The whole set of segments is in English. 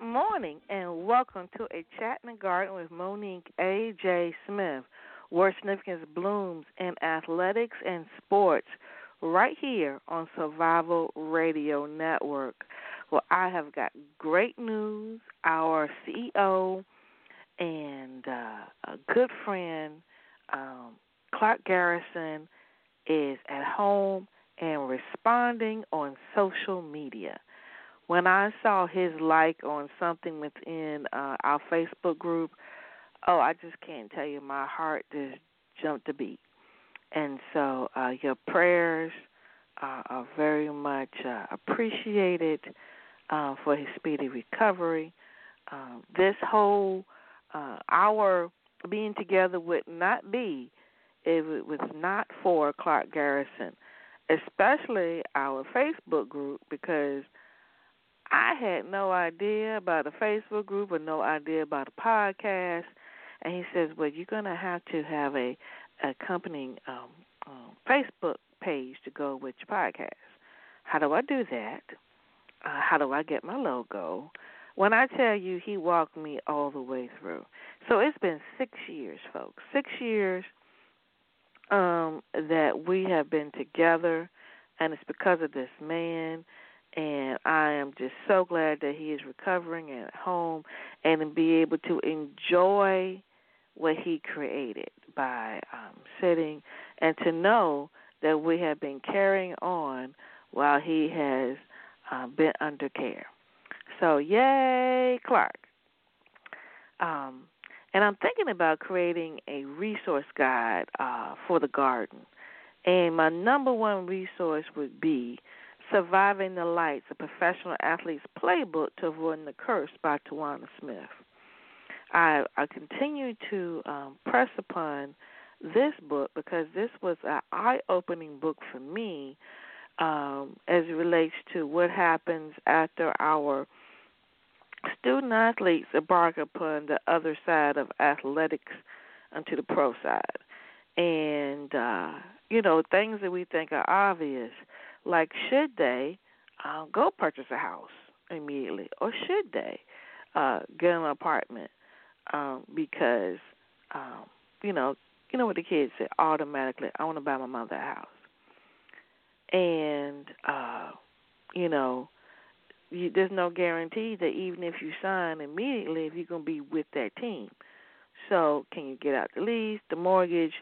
Good morning and welcome to a chat in the garden with Monique A.J. Smith, where significance blooms in athletics and sports, right here on Survival Radio Network. Well, I have got great news. Our CEO and uh, a good friend, um, Clark Garrison, is at home and responding on social media when I saw his like on something within uh, our Facebook group, oh, I just can't tell you, my heart just jumped a beat. And so uh, your prayers uh, are very much uh, appreciated uh, for his speedy recovery. Uh, this whole uh, our being together would not be if it was not for Clark Garrison, especially our Facebook group, because – I had no idea about a Facebook group or no idea about a podcast. And he says, "Well, you're going to have to have a accompanying um, um, Facebook page to go with your podcast. How do I do that? Uh, how do I get my logo? When I tell you, he walked me all the way through. So it's been six years, folks. Six years um, that we have been together, and it's because of this man and I am just so glad that he is recovering at home and be able to enjoy what he created by um, sitting and to know that we have been carrying on while he has uh, been under care. So, yay, Clark. Um, and I'm thinking about creating a resource guide uh, for the garden. And my number one resource would be Surviving the Lights, a professional athlete's playbook to avoiding the curse by Tawana Smith. I, I continue to um, press upon this book because this was an eye opening book for me um, as it relates to what happens after our student athletes embark upon the other side of athletics onto the pro side. And, uh, you know, things that we think are obvious like, should they uh, go purchase a house immediately, or should they uh, get an apartment um, because um, you know you know what the kids say automatically I want to buy my mother a house, and uh, you know you, there's no guarantee that even if you sign immediately, if you're to be with that team. So, can you get out the lease, the mortgage?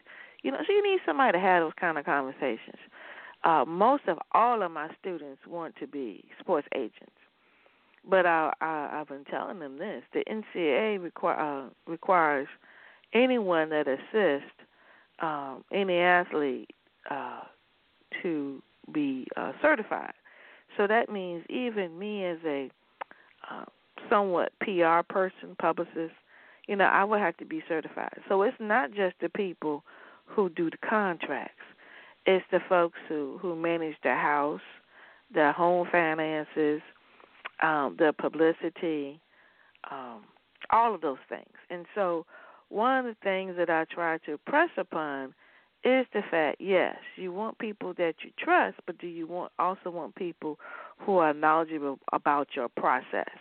You know, so you need somebody to have those kind of conversations. Uh, most of all of my students want to be sports agents, but I, I, I've been telling them this: the NCAA require, uh, requires anyone that assists um, any athlete uh, to be uh, certified. So that means even me as a uh, somewhat PR person, publicist, you know, I would have to be certified. So it's not just the people who do the contracts. It's the folks who who manage the house, the home finances, um, the publicity, um, all of those things. And so, one of the things that I try to press upon is the fact: yes, you want people that you trust, but do you want also want people who are knowledgeable about your process?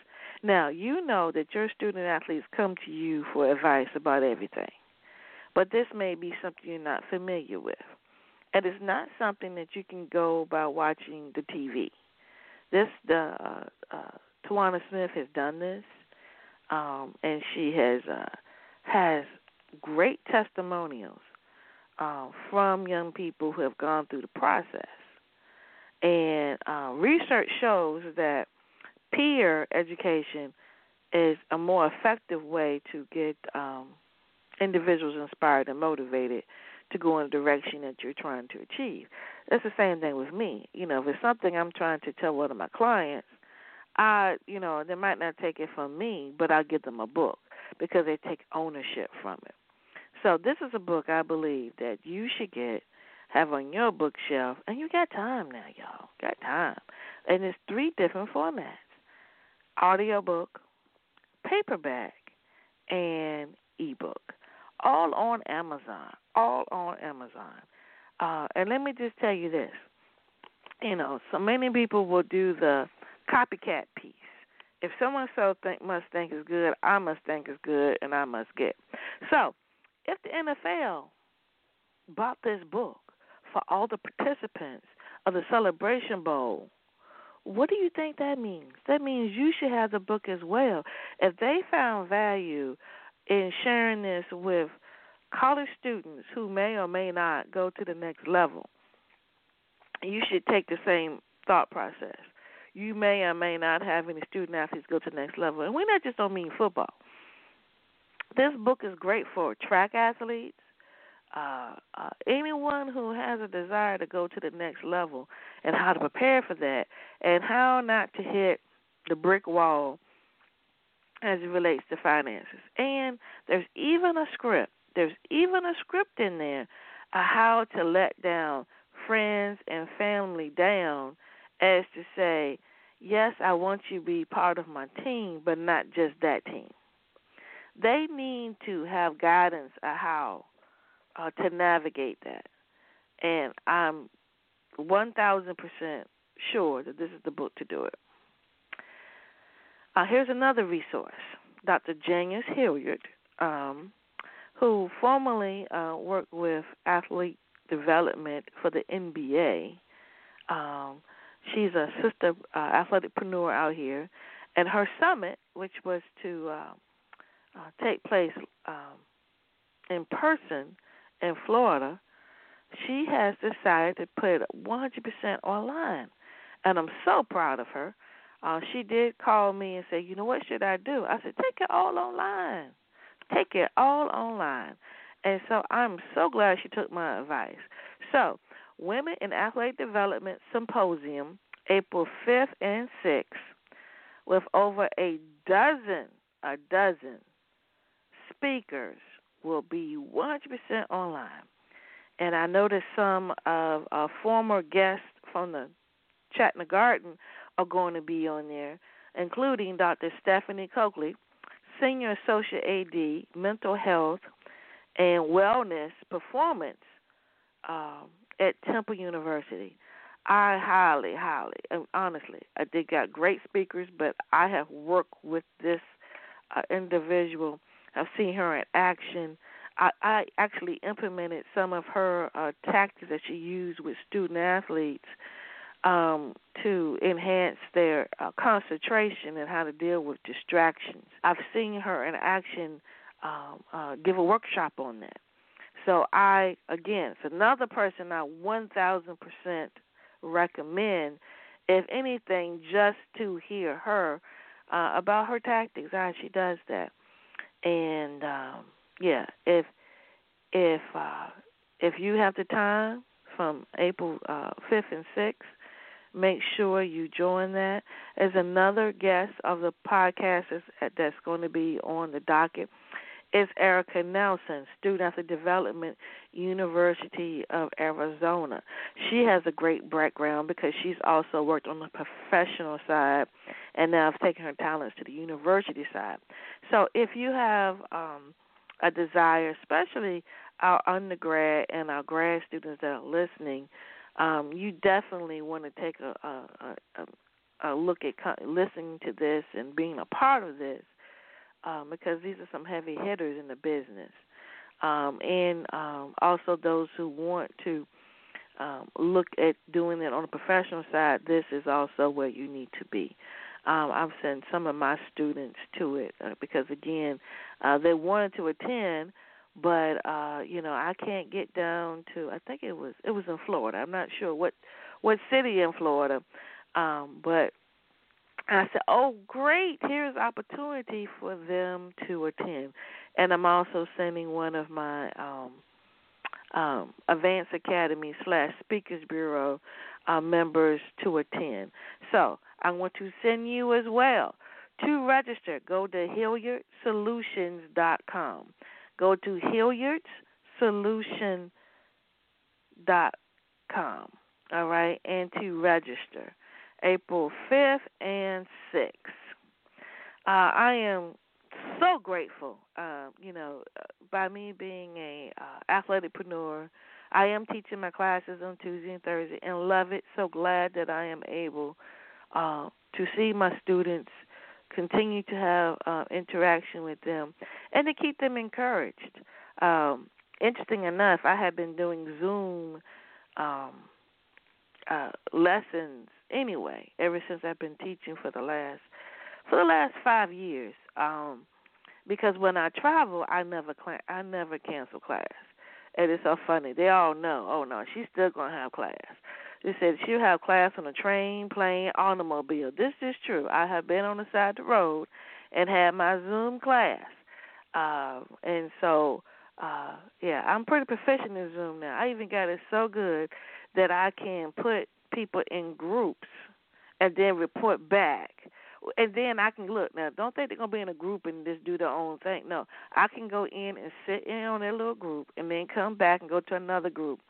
Now, you know that your student athletes come to you for advice about everything, but this may be something you're not familiar with. And it's not something that you can go by watching the TV. This the uh, uh, Tawana Smith has done this, um, and she has uh, has great testimonials uh, from young people who have gone through the process. And uh, research shows that peer education is a more effective way to get um, individuals inspired and motivated to go in the direction that you're trying to achieve. That's the same thing with me. You know, if it's something I'm trying to tell one of my clients, I, you know, they might not take it from me, but I'll give them a book because they take ownership from it. So this is a book I believe that you should get, have on your bookshelf, and you got time now, y'all. Got time. And it's three different formats. Audio book, paperback, and ebook all on Amazon, all on Amazon. Uh, and let me just tell you this, you know, so many people will do the copycat piece. if someone so think must think is good, I must think is good, and I must get. So, if the NFL bought this book for all the participants of the Celebration Bowl, what do you think that means? That means you should have the book as well. If they found value in sharing this with college students who may or may not go to the next level, you should take the same thought process you may or may not have any student athletes go to the next level. And we not just don't mean football. This book is great for track athletes, uh, uh, anyone who has a desire to go to the next level, and how to prepare for that, and how not to hit the brick wall as it relates to finances. And there's even a script. There's even a script in there of how to let down friends and family down as to say, yes, I want you to be part of my team, but not just that team. They need to have guidance of how uh, to navigate that. And I'm 1,000% sure that this is the book to do it. Uh, here's another resource Dr. Janice Hilliard, um, who formerly uh, worked with athlete development for the NBA. Um, She's a sister uh, athleticpreneur out here, and her summit, which was to uh, uh, take place um, in person in Florida, she has decided to put 100% online, and I'm so proud of her. Uh, she did call me and say, "You know what should I do?" I said, "Take it all online. Take it all online." And so I'm so glad she took my advice. So Women in Athletic Development Symposium, April 5th and 6th, with over a dozen, a dozen speakers will be 100% online. And I noticed some of our former guests from the Chat in the Garden are going to be on there, including Dr. Stephanie Coakley, Senior Associate AD, Mental Health and Wellness Performance um, at Temple University. I highly, highly, honestly, I did got great speakers, but I have worked with this uh, individual. I've seen her in action. I, I actually implemented some of her uh, tactics that she used with student athletes um, to enhance their uh, concentration and how to deal with distractions. I've seen her in action um, uh, give a workshop on that. So I again, it's another person I one thousand percent recommend. If anything, just to hear her uh, about her tactics, how she does that, and um, yeah, if if uh, if you have the time from April uh, fifth and sixth, make sure you join that. As another guest of the podcast that's going to be on the docket is Erica Nelson, student at the development, University of Arizona. She has a great background because she's also worked on the professional side and now has taken her talents to the university side. So if you have um, a desire, especially our undergrad and our grad students that are listening, um, you definitely want to take a, a, a, a look at listening to this and being a part of this um, because these are some heavy hitters in the business, um, and um, also those who want to um, look at doing it on a professional side. This is also where you need to be. Um, I've sent some of my students to it uh, because again, uh, they wanted to attend, but uh, you know I can't get down to. I think it was it was in Florida. I'm not sure what what city in Florida, um, but I said, "Oh, great! Here's opportunity for them to attend." And I'm also sending one of my um, um, Advanced Academy slash Speakers Bureau uh, members to attend. So I want to send you as well. To register, go to HilliardSolutions.com. Go to HilliardSolution.com. All right, and to register. April 5th and 6th. Uh, I am so grateful, uh, you know, by me being a uh, athleticpreneur. I am teaching my classes on Tuesday and Thursday and love it. So glad that I am able uh, to see my students continue to have uh, interaction with them, and to keep them encouraged. Um, interesting enough, I have been doing Zoom um, uh, lessons anyway ever since I've been teaching for the last for the last five years. Um, because when I travel, I never cl- I never cancel class, and it's so funny. They all know. Oh no, she's still gonna have class. They said she'll have class on a train, plane, automobile. This is true. I have been on the side of the road and had my Zoom class, uh, and so uh, yeah, I'm pretty proficient in Zoom now. I even got it so good that I can put people in groups and then report back. And then I can look now. Don't think they're gonna be in a group and just do their own thing. No, I can go in and sit in on their little group, and then come back and go to another group.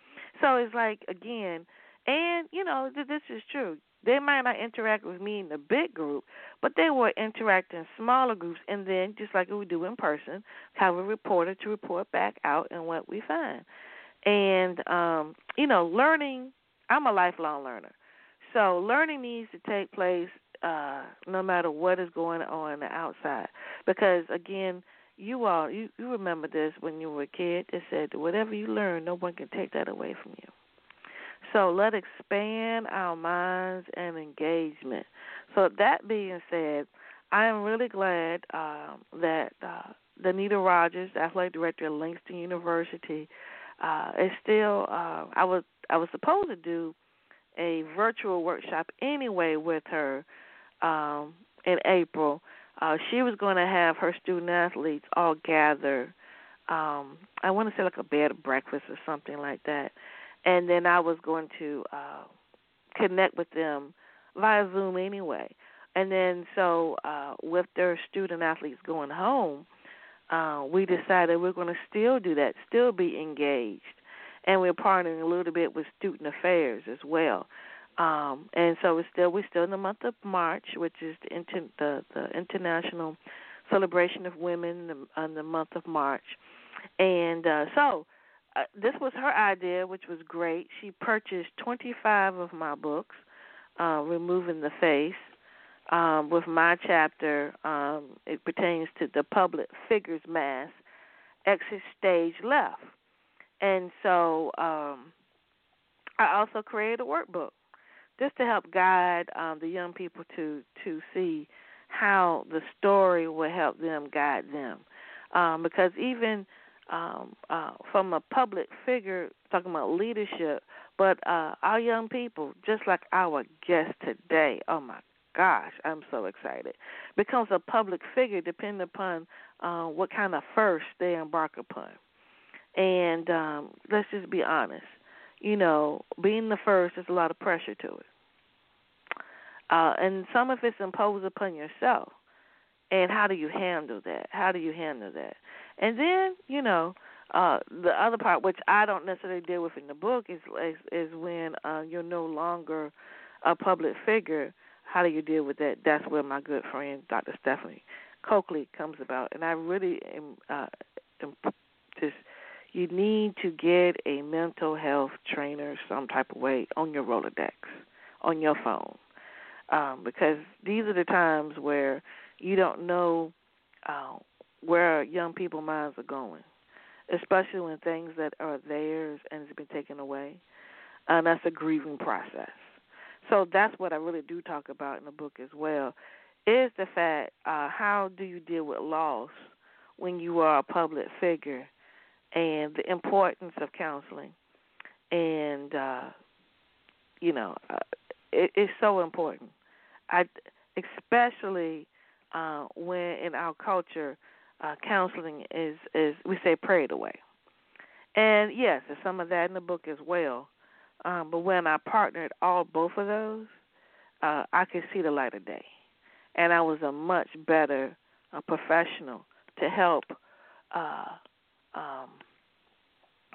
So it's like again, and you know this is true. They might not interact with me in the big group, but they will interact in smaller groups, and then just like we do in person, have a reporter to report back out and what we find. And um, you know, learning. I'm a lifelong learner, so learning needs to take place uh, no matter what is going on, on the outside. Because again, you all you, you remember this when you were a kid. It said whatever you learn, no one can take that away from you. So let expand our minds and engagement. So that being said, I am really glad um, that uh, Danita Rogers, athletic director at Langston University, uh, is still. Uh, I was I was supposed to do a virtual workshop anyway with her um, in April. Uh, she was going to have her student athletes all gather. Um, I want to say like a bed breakfast or something like that and then I was going to uh, connect with them via Zoom anyway. And then so uh, with their student athletes going home, uh, we decided we're going to still do that, still be engaged, and we're partnering a little bit with student affairs as well. Um, and so we're still we're still in the month of March, which is the inter, the, the international celebration of women in the, in the month of March, and uh, so uh, this was her idea, which was great. She purchased 25 of my books, uh, Removing the Face. Um, with my chapter, um, it pertains to the public figures mass, exit stage left. And so um, I also created a workbook just to help guide um, the young people to to see how the story will help them guide them. Um, because even um, uh, from a public figure talking about leadership, but uh, our young people, just like our guest today, oh my gosh, I'm so excited, becomes a public figure depending upon uh, what kind of first they embark upon. And um, let's just be honest, you know, being the first, there's a lot of pressure to it. Uh, and some of it's imposed upon yourself. And how do you handle that? How do you handle that? And then, you know, uh the other part which I don't necessarily deal with in the book is is, is when uh you're no longer a public figure, how do you deal with that? That's where my good friend Dr. Stephanie Coakley comes about. And I really am uh am just you need to get a mental health trainer some type of way on your Rolodex, on your phone. Um, because these are the times where you don't know uh, where young people minds are going, especially when things that are theirs and has been taken away. And that's a grieving process. So that's what I really do talk about in the book as well. Is the fact uh, how do you deal with loss when you are a public figure, and the importance of counseling, and uh, you know, uh, it, it's so important. I especially uh, when in our culture uh, counseling is is we say pray prayed away. And yes, there's some of that in the book as well. Um, but when I partnered all both of those, uh, I could see the light of day, and I was a much better uh, professional to help uh, um,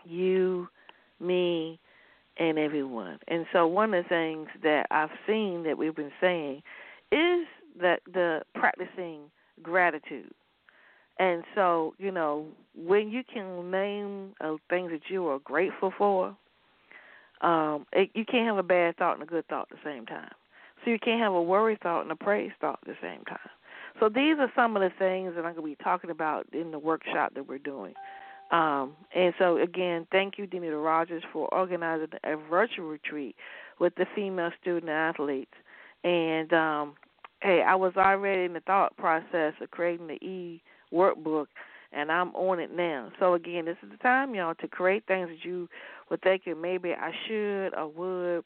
you, me, and everyone. And so one of the things that I've seen that we've been saying is that the practicing gratitude and so, you know, when you can name uh, things that you are grateful for, um, it, you can't have a bad thought and a good thought at the same time. So you can't have a worry thought and a praise thought at the same time. So these are some of the things that I'm going to be talking about in the workshop that we're doing. Um, and so again, thank you, Denita Rogers, for organizing a virtual retreat with the female student athletes. And um, hey, I was already in the thought process of creating the e workbook, and I'm on it now. So again, this is the time, y'all, to create things that you would think maybe I should or would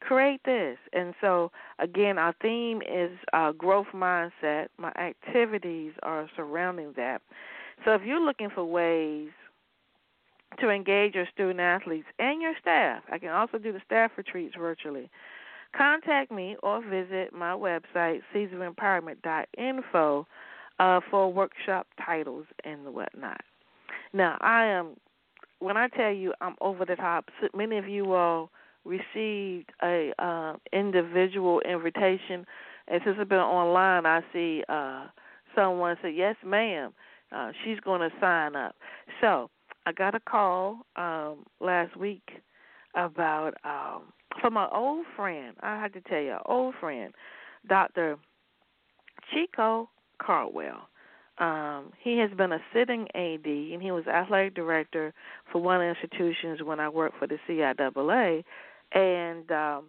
create this. And so, again, our theme is uh, growth mindset. My activities are surrounding that. So, if you're looking for ways to engage your student athletes and your staff, I can also do the staff retreats virtually. Contact me or visit my website, seasonempowerment.info, uh, for workshop titles and whatnot. Now, I am, when I tell you I'm over the top, many of you all received a uh, individual invitation, and since it's been online, I see uh, someone said, "Yes, ma'am, uh, she's going to sign up." So I got a call um, last week about um, from my old friend. I had to tell you, old friend, Doctor Chico Cardwell. Um, he has been a sitting AD, and he was athletic director for one of the institutions when I worked for the CIAA and um,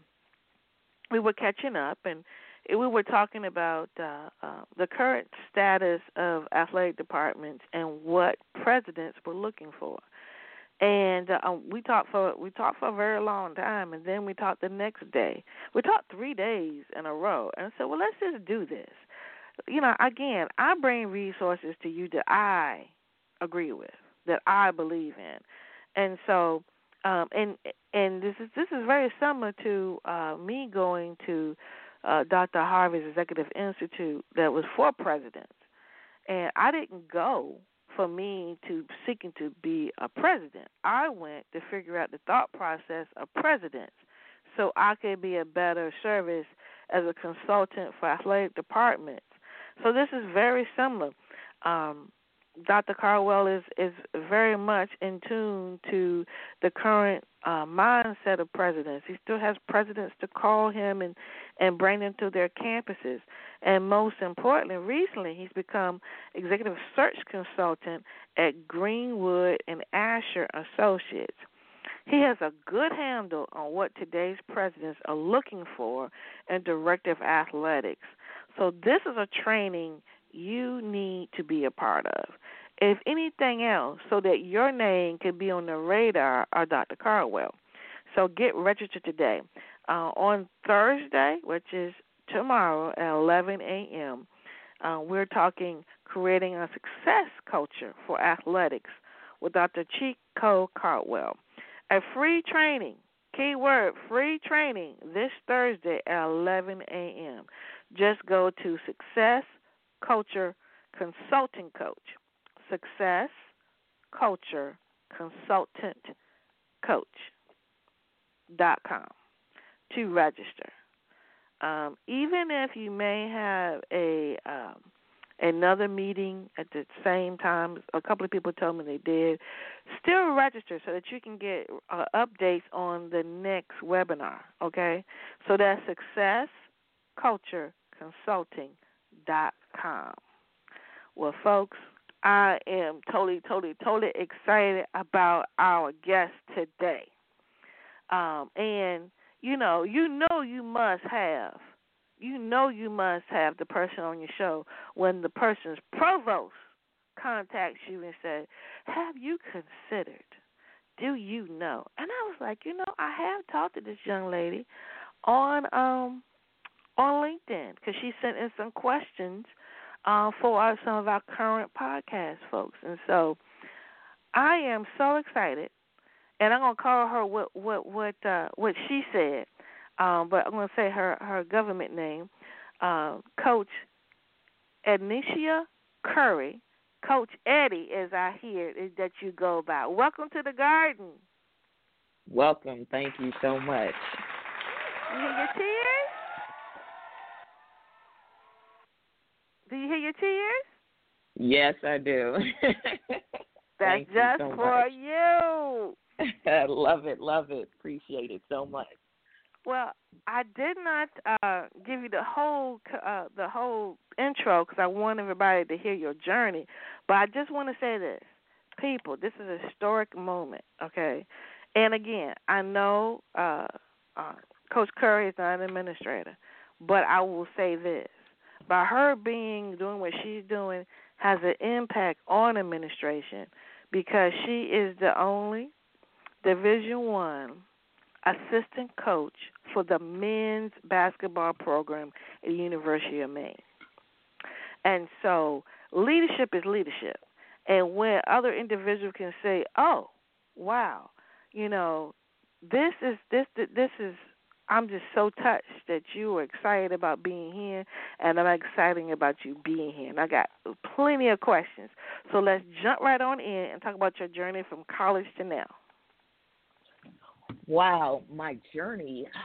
we were catching up, and we were talking about uh, uh, the current status of athletic departments and what presidents were looking for. And uh, um, we talked for we talked for a very long time, and then we talked the next day. We talked three days in a row, and so well, let's just do this. You know, again, I bring resources to you that I agree with, that I believe in, and so um, and and this is this is very similar to uh, me going to uh, Dr. Harvey's Executive Institute that was for presidents, and I didn't go for me to seeking to be a president. I went to figure out the thought process of presidents, so I could be a better service as a consultant for athletic departments. So this is very similar. Um, Dr. Cardwell is is very much in tune to the current uh, mindset of presidents. He still has presidents to call him and and bring them to their campuses. And most importantly, recently he's become executive search consultant at Greenwood and Asher Associates. He has a good handle on what today's presidents are looking for in directive athletics. So this is a training you need to be a part of. If anything else, so that your name can be on the radar of Dr. Cardwell. So get registered today. Uh, on Thursday, which is tomorrow at 11 a.m., uh, we're talking creating a success culture for athletics with Dr. Chico Cardwell. A free training, keyword free training, this Thursday at 11 a.m. Just go to Success Culture Consulting Coach. Success Culture Consultant Coach dot com to register. Um, even if you may have a um, another meeting at the same time, a couple of people told me they did. Still register so that you can get uh, updates on the next webinar. Okay, so that's Success Culture Consulting dot com. Well, folks, I am totally, totally, totally excited about our guest today. Um, and you know, you know, you must have, you know, you must have the person on your show when the person's provost contacts you and says, "Have you considered? Do you know?" And I was like, you know, I have talked to this young lady on um on LinkedIn because she sent in some questions uh, for our, some of our current podcast folks, and so I am so excited, and I'm gonna call her what what what uh, what she said, um, but I'm gonna say her her government name, uh, Coach Edniesha Curry, Coach Eddie, as I hear is that you go by. Welcome to the garden. Welcome. Thank you so much. You hear your tears? Do you hear your tears? Yes, I do. That's just you so for much. you. I love it, love it. Appreciate it so much. Well, I did not uh, give you the whole uh, the whole intro because I want everybody to hear your journey. But I just want to say this, people, this is a historic moment, okay? And again, I know uh, uh, Coach Curry is not an administrator, but I will say this: by her being doing what she's doing has an impact on administration because she is the only Division One assistant coach for the men's basketball program at University of Maine. And so leadership is leadership. And when other individuals can say, "Oh, wow, you know, this is this this is I'm just so touched that you are excited about being here, and I'm excited about you being here. And I got plenty of questions. So let's jump right on in and talk about your journey from college to now. Wow, my journey.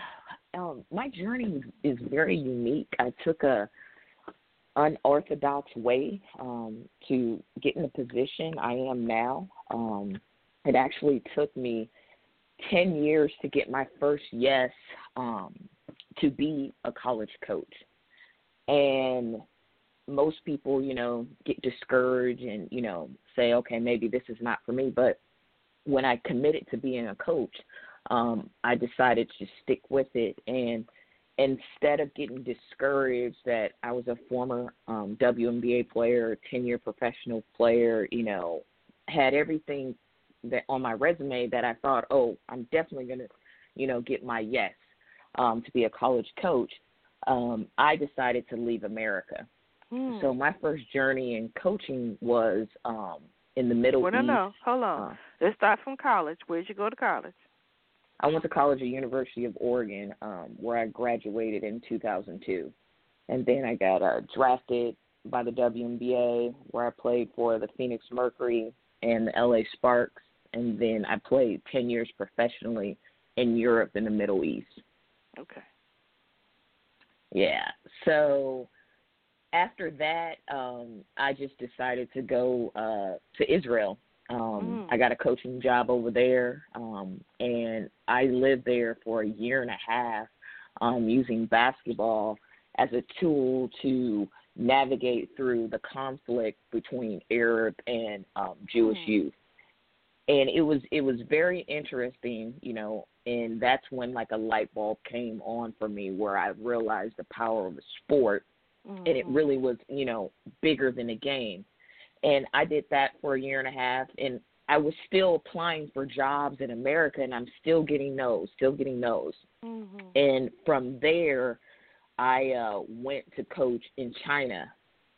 Um, my journey is very unique. I took a unorthodox way um, to get in the position I am now. Um, it actually took me ten years to get my first yes um, to be a college coach, and most people, you know, get discouraged and you know say, okay, maybe this is not for me. But when I committed to being a coach, um, I decided to stick with it. And instead of getting discouraged that I was a former um, WNBA player, 10 year professional player, you know, had everything that on my resume that I thought, oh, I'm definitely going to, you know, get my yes um, to be a college coach, um, I decided to leave America. Hmm. So my first journey in coaching was um, in the Middle well, East. No, no, hold on. Uh, Let's start from college. Where did you go to college? I went to college at University of Oregon, um, where I graduated in 2002, and then I got uh, drafted by the WNBA, where I played for the Phoenix Mercury and the LA Sparks, and then I played 10 years professionally in Europe and the Middle East. Okay. Yeah. So after that, um, I just decided to go uh, to Israel um, mm. I got a coaching job over there, um, and I lived there for a year and a half, um, using basketball as a tool to navigate through the conflict between Arab and um, Jewish mm. youth. And it was it was very interesting, you know, and that's when like a light bulb came on for me, where I realized the power of the sport, mm-hmm. and it mm-hmm. really was, you know, bigger than a game and I did that for a year and a half, and I was still applying for jobs in America, and I'm still getting those, still getting those. Mm-hmm. And from there, I uh, went to coach in China,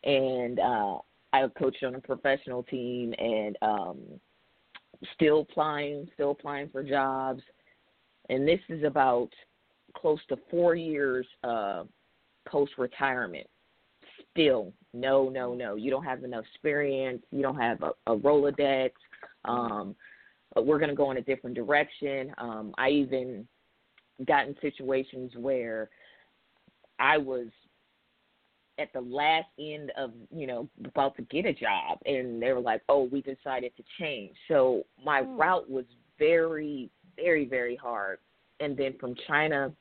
and uh, I coached on a professional team, and um, still applying, still applying for jobs. And this is about close to four years uh, post retirement still no no no. You don't have enough experience. You don't have a, a rolodex. Um we're going to go in a different direction. Um i even got in situations where i was at the last end of you know about to get a job and they were like oh we decided to change. So my mm. route was very very very hard. And then from china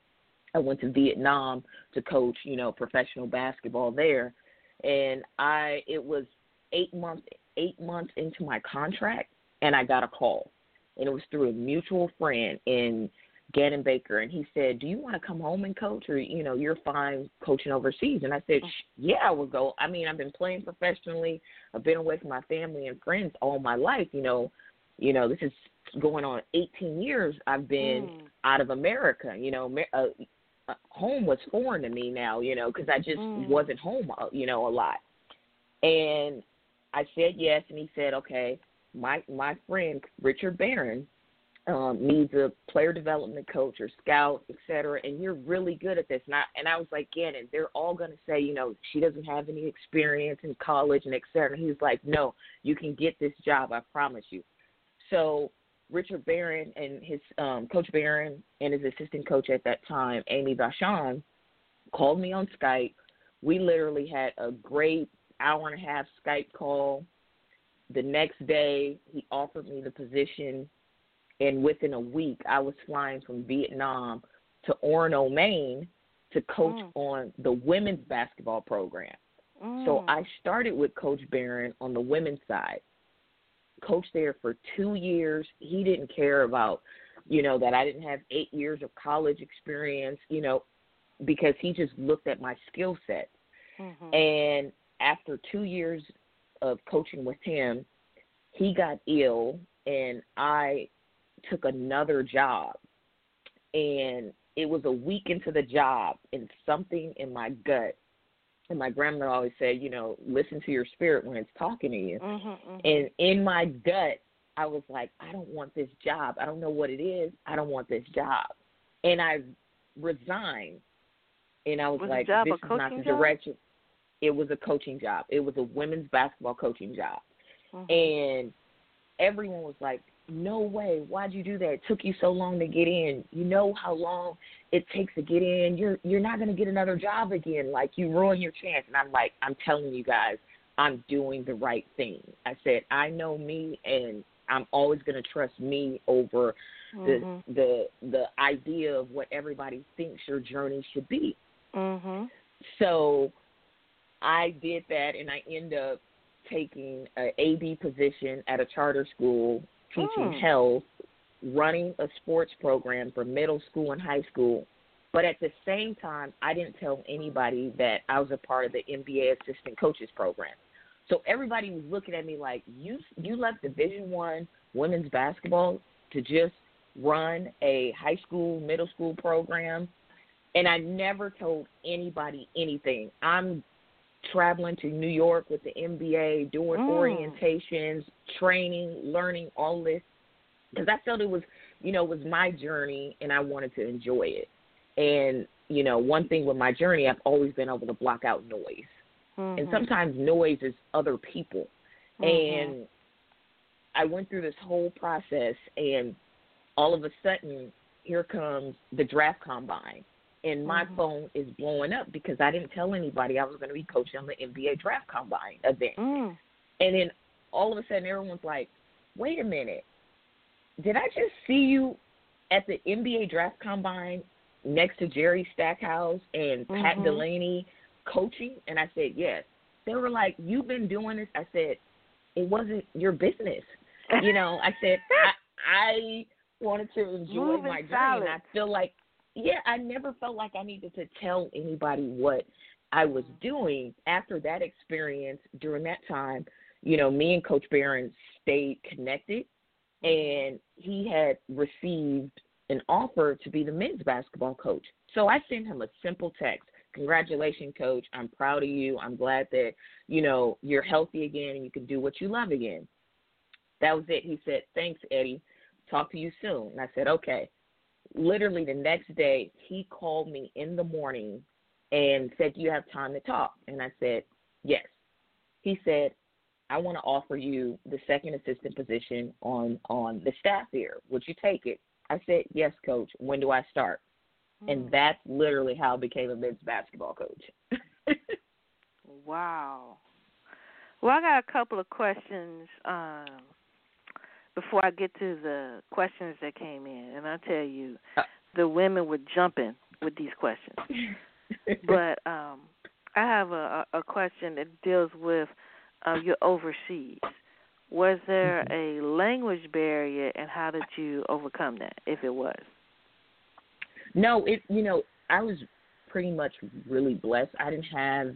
i went to vietnam to coach you know professional basketball there and I it was eight months eight months into my contract, and I got a call, and it was through a mutual friend in Gannon Baker, and he said, "Do you want to come home and coach, or you know, you're fine coaching overseas?" And I said, "Yeah, I would go. I mean, I've been playing professionally. I've been away from my family and friends all my life. You know, you know, this is going on 18 years. I've been mm. out of America. You know, uh, uh, home was foreign to me now, you know, because I just mm. wasn't home, uh, you know, a lot. And I said yes, and he said, okay. My my friend Richard Barron um, needs a player development coach or scout, et cetera, and you're really good at this. And I, and I was like, Gannon, they're all going to say, you know, she doesn't have any experience in college and et cetera. And he was like, no, you can get this job, I promise you. So Richard Barron and his um, coach Barron and his assistant coach at that time, Amy Vachon, called me on Skype. We literally had a great hour and a half Skype call. The next day, he offered me the position, and within a week, I was flying from Vietnam to Orono, Maine, to coach mm. on the women's basketball program. Mm. So I started with Coach Barron on the women's side. Coached there for two years. He didn't care about, you know, that I didn't have eight years of college experience, you know, because he just looked at my skill set. Mm-hmm. And after two years of coaching with him, he got ill and I took another job. And it was a week into the job and something in my gut and my grandmother always said, you know, listen to your spirit when it's talking to you. Mm-hmm, mm-hmm. And in my gut, I was like, I don't want this job. I don't know what it is. I don't want this job. And I resigned. And I was, was like, this is not the job? direction. It was a coaching job. It was a women's basketball coaching job. Mm-hmm. And everyone was like, no way. Why'd you do that? It took you so long to get in. You know how long it takes to get in. You're you're not gonna get another job again. Like you ruin your chance. And I'm like, I'm telling you guys, I'm doing the right thing. I said, I know me and I'm always gonna trust me over mm-hmm. the the the idea of what everybody thinks your journey should be. Mm-hmm. So I did that and I end up taking a AD position at a charter school teaching mm. health, running a sports program for middle school and high school. But at the same time, I didn't tell anybody that I was a part of the NBA assistant coaches program. So everybody was looking at me like, you you left Division One women's basketball to just run a high school, middle school program, and I never told anybody anything. I'm traveling to New York with the NBA, doing mm. orientations, training, learning all this because I felt it was, you know, it was my journey and I wanted to enjoy it. And you know, one thing with my journey, I've always been able to block out noise, mm-hmm. and sometimes noise is other people. Mm-hmm. And I went through this whole process, and all of a sudden, here comes the draft combine and my mm-hmm. phone is blowing up because I didn't tell anybody I was going to be coaching on the NBA draft combine event. Mm. And then all of a sudden, everyone's like, "Wait a minute, did I just see you at the NBA draft combine next to Jerry Stackhouse and mm-hmm. Pat Delany coaching?" And I said, "Yes." They were like, "You've been doing this." I said, "It wasn't your business." you know, I said, I, I wanted to enjoy Moving my journey, solid. and I feel like yeah, I never felt like I needed to tell anybody what I was doing after that experience during that time. You know, me and Coach Barron stayed connected, and he had received an offer to be the men's basketball coach. So I sent him a simple text. Congratulations, coach. I'm proud of you. I'm glad that, you know, you're healthy again and you can do what you love again. That was it. He said, Thanks, Eddie. Talk to you soon. And I said, Okay literally the next day, he called me in the morning and said, Do you have time to talk? And I said, Yes. He said, I want to offer you the second assistant position on on the staff here. Would you take it? I said, Yes, coach. When do I start? Hmm. And that's literally how I became a men's basketball coach. wow. Well, I got a couple of questions um, before I get to the questions that came in, and I tell you, uh. the women were jumping with these questions. but um, I have a, a question that deals with uh, your overseas. Was there mm-hmm. a language barrier, and how did you overcome that, if it was? No, it. You know, I was pretty much really blessed. I didn't have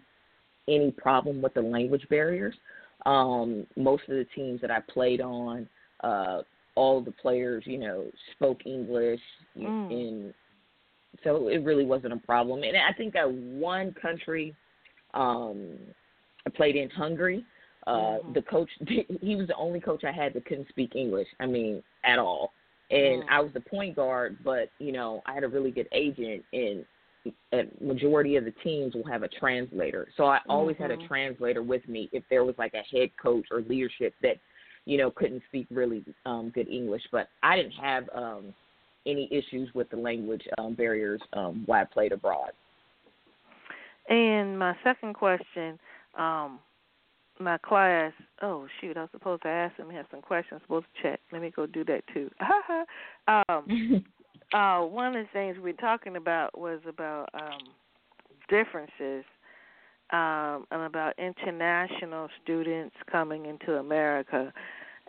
any problem with the language barriers. Um, most of the teams that I played on, uh, all the players, you know, spoke English, mm. and so it really wasn't a problem. And I think that one country, um, I played in Hungary. Uh, mm-hmm. The coach, he was the only coach I had that couldn't speak English. I mean, at all. And. I was the point guard, but you know, I had a really good agent, and a majority of the teams will have a translator. So I always mm-hmm. had a mm-hmm. translator with me if there was like a head coach or leadership that you know, couldn't speak really um, good English. But I didn't have um, any issues with the language um, barriers um, while I played abroad. And my second question, um, my class. Oh shoot, I was supposed to ask them. Have some questions. Supposed to check. Let me go do that too. um, uh, one of the things we are talking about was about um, differences um, and about international students coming into America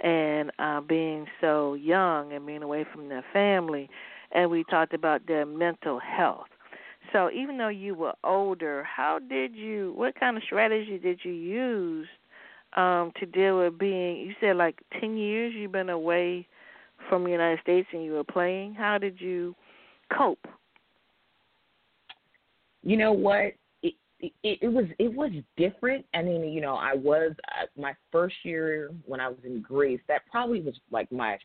and uh, being so young and being away from their family. And we talked about their mental health. So even though you were older, how did you? What kind of strategy did you use um, to deal with being? You said like ten years you've been away from the United States and you were playing. How did you cope? You know what? It, it it was it was different. I mean, you know, I was uh, my first year when I was in Greece. That probably was like my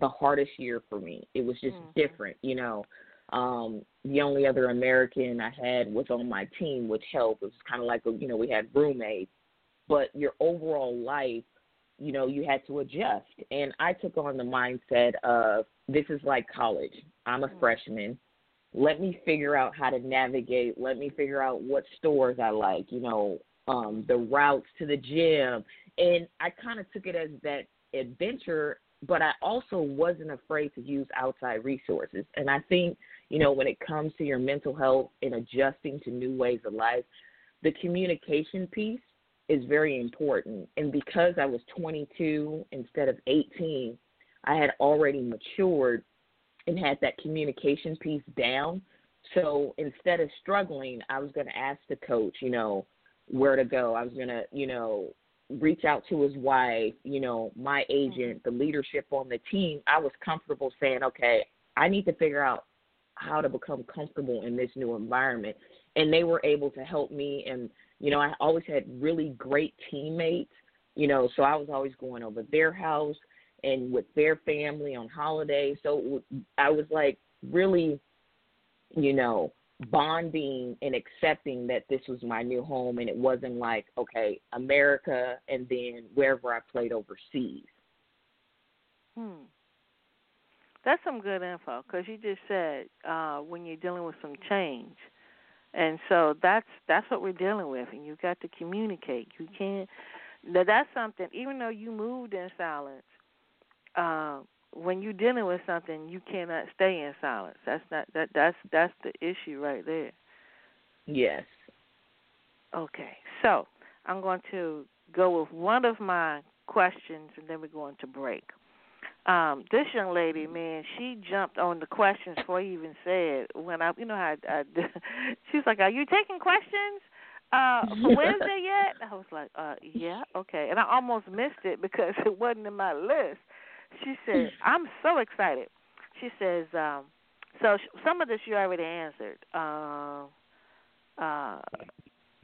the hardest year for me. It was just mm-hmm. different, you know. Um, the only other American I had was on my team, which helped. It was kind of like a, you know we had roommates, but your overall life, you know, you had to adjust. And I took on the mindset of this is like college. I'm a mm-hmm. freshman. Let me figure out how to navigate. Let me figure out what stores I like. You know, um, the routes to the gym, and I kind of took it as that adventure but I also wasn't afraid to use outside resources. And I think you know, when it comes to your mental health and adjusting to new ways of life, the communication piece is very important. And because I was 22 instead of 18, I had already matured and had that communication piece down. So instead of struggling, I was going to ask the coach, you know, where to go. I was going to, you know, reach out to his wife, you know, my agent, mm-hmm. the leadership on the team. I was comfortable saying, okay, I need to figure out how to become comfortable in this new environment. And they were able to help me. And, you know, I always had really great teammates, you know, so I was always going over their house and with their family on holidays. So I was like really, you know, bonding and accepting that this was my new home and it wasn't like, okay, America and then wherever I played overseas. Hmm. That's some good info because you just said uh, when you're dealing with some change, and so that's that's what we're dealing with, and you've got to communicate. You can't. That that's something. Even though you moved in silence, uh, when you're dealing with something, you cannot stay in silence. That's not that that's that's the issue right there. Yes. Okay, so I'm going to go with one of my questions, and then we're going to break um, this young lady, man, she jumped on the questions before he even said when I, you know how I, I she's like, "Are you taking questions uh for Wednesday yet?" I was like, "Uh, yeah, okay," and I almost missed it because it wasn't in my list. She said, "I'm so excited." She says, um, "So sh- some of this you already answered." Uh, uh,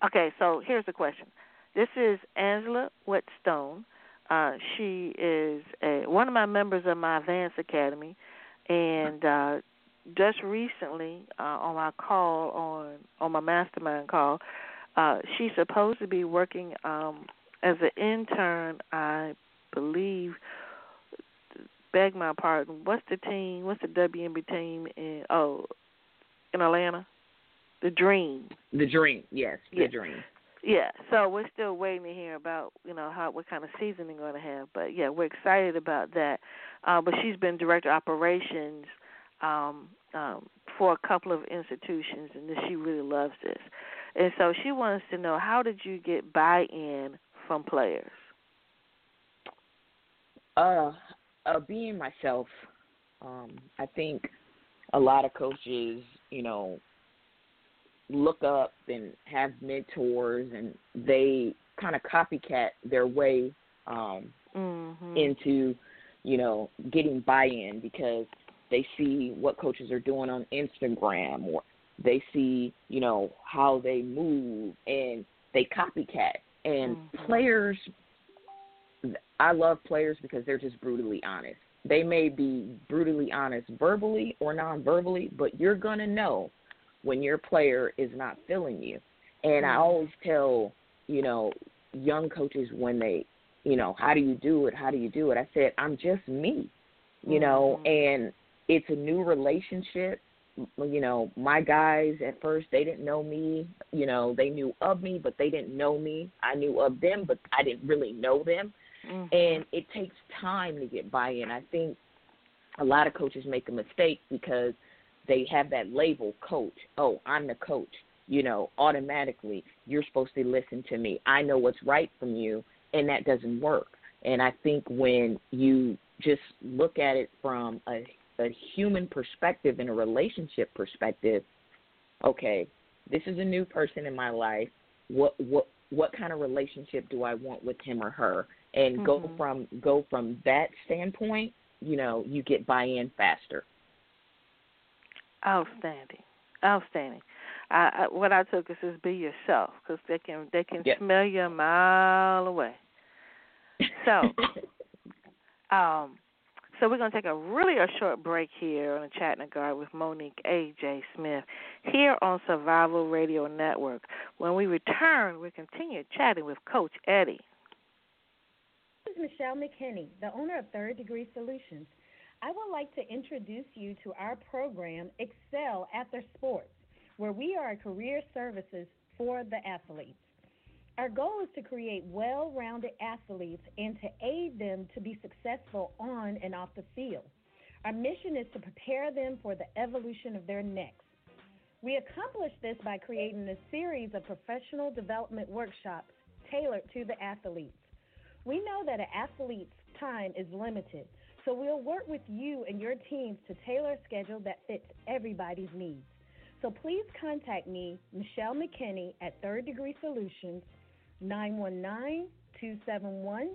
okay, so here's the question. This is Angela Whetstone uh, she is a, one of my members of my advanced academy, and uh, just recently uh, on my call on on my mastermind call, uh, she's supposed to be working um, as an intern. I believe. Beg my pardon. What's the team? What's the WNB team in? Oh, in Atlanta. The Dream. The Dream. Yes, the yes. Dream. Yeah, so we're still waiting to hear about you know how what kind of season they're going to have. But yeah, we're excited about that. Uh, but she's been director operations um, um, for a couple of institutions, and she really loves this. And so she wants to know how did you get buy-in from players? Uh, uh being myself. Um, I think a lot of coaches, you know, look up and have mentors and they kind of copycat their way um mm-hmm. into you know getting buy-in because they see what coaches are doing on Instagram or they see you know how they move and they copycat and mm-hmm. players I love players because they're just brutally honest. They may be brutally honest verbally or non-verbally, but you're going to know when your player is not feeling you. And I mm-hmm. always tell, you know, young coaches when they, you know, how do you do it? How do you do it? I said, I'm just me, you know, mm-hmm. and it's a new relationship. You know, my guys at first they didn't know me. You know, they knew of me, but they didn't know me. I knew of them, but I didn't really know them. Mm-hmm. And it takes time to get buy-in. I think a lot of coaches make a mistake because they have that label coach. Oh, I'm the coach. you know, automatically you're supposed to listen to me. I know what's right from you, and that doesn't work. And I think when you just look at it from a, a human perspective and a relationship perspective, okay, this is a new person in my life. What what what kind of relationship do I want with him or her? And mm-hmm. go from go from that standpoint, you know, you get buy in faster. Outstanding, outstanding. I, I, what I took is just be yourself because they can they can yep. smell you a mile away. So, um, so we're going to take a really a short break here on the Chat in the Garden with Monique A.J. Smith here on Survival Radio Network. When we return, we'll continue chatting with Coach Eddie. This is Michelle McKinney, the owner of Third Degree Solutions. I would like to introduce you to our program, Excel After Sports, where we are career services for the athletes. Our goal is to create well rounded athletes and to aid them to be successful on and off the field. Our mission is to prepare them for the evolution of their next. We accomplish this by creating a series of professional development workshops tailored to the athletes. We know that an athlete's time is limited, so we'll work with you and your teams to tailor a schedule that fits everybody's needs. So please contact me, Michelle McKinney, at Third Degree Solutions 919 271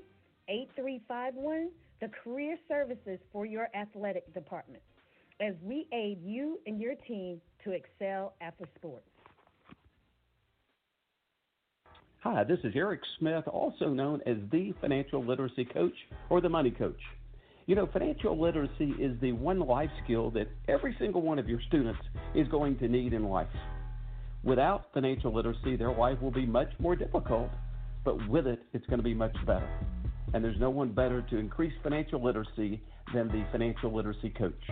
8351, the career services for your athletic department, as we aid you and your team to excel after sports. Hi, this is Eric Smith, also known as the Financial Literacy Coach or the Money Coach. You know, financial literacy is the one life skill that every single one of your students is going to need in life. Without financial literacy, their life will be much more difficult, but with it, it's going to be much better. And there's no one better to increase financial literacy than the financial literacy coach.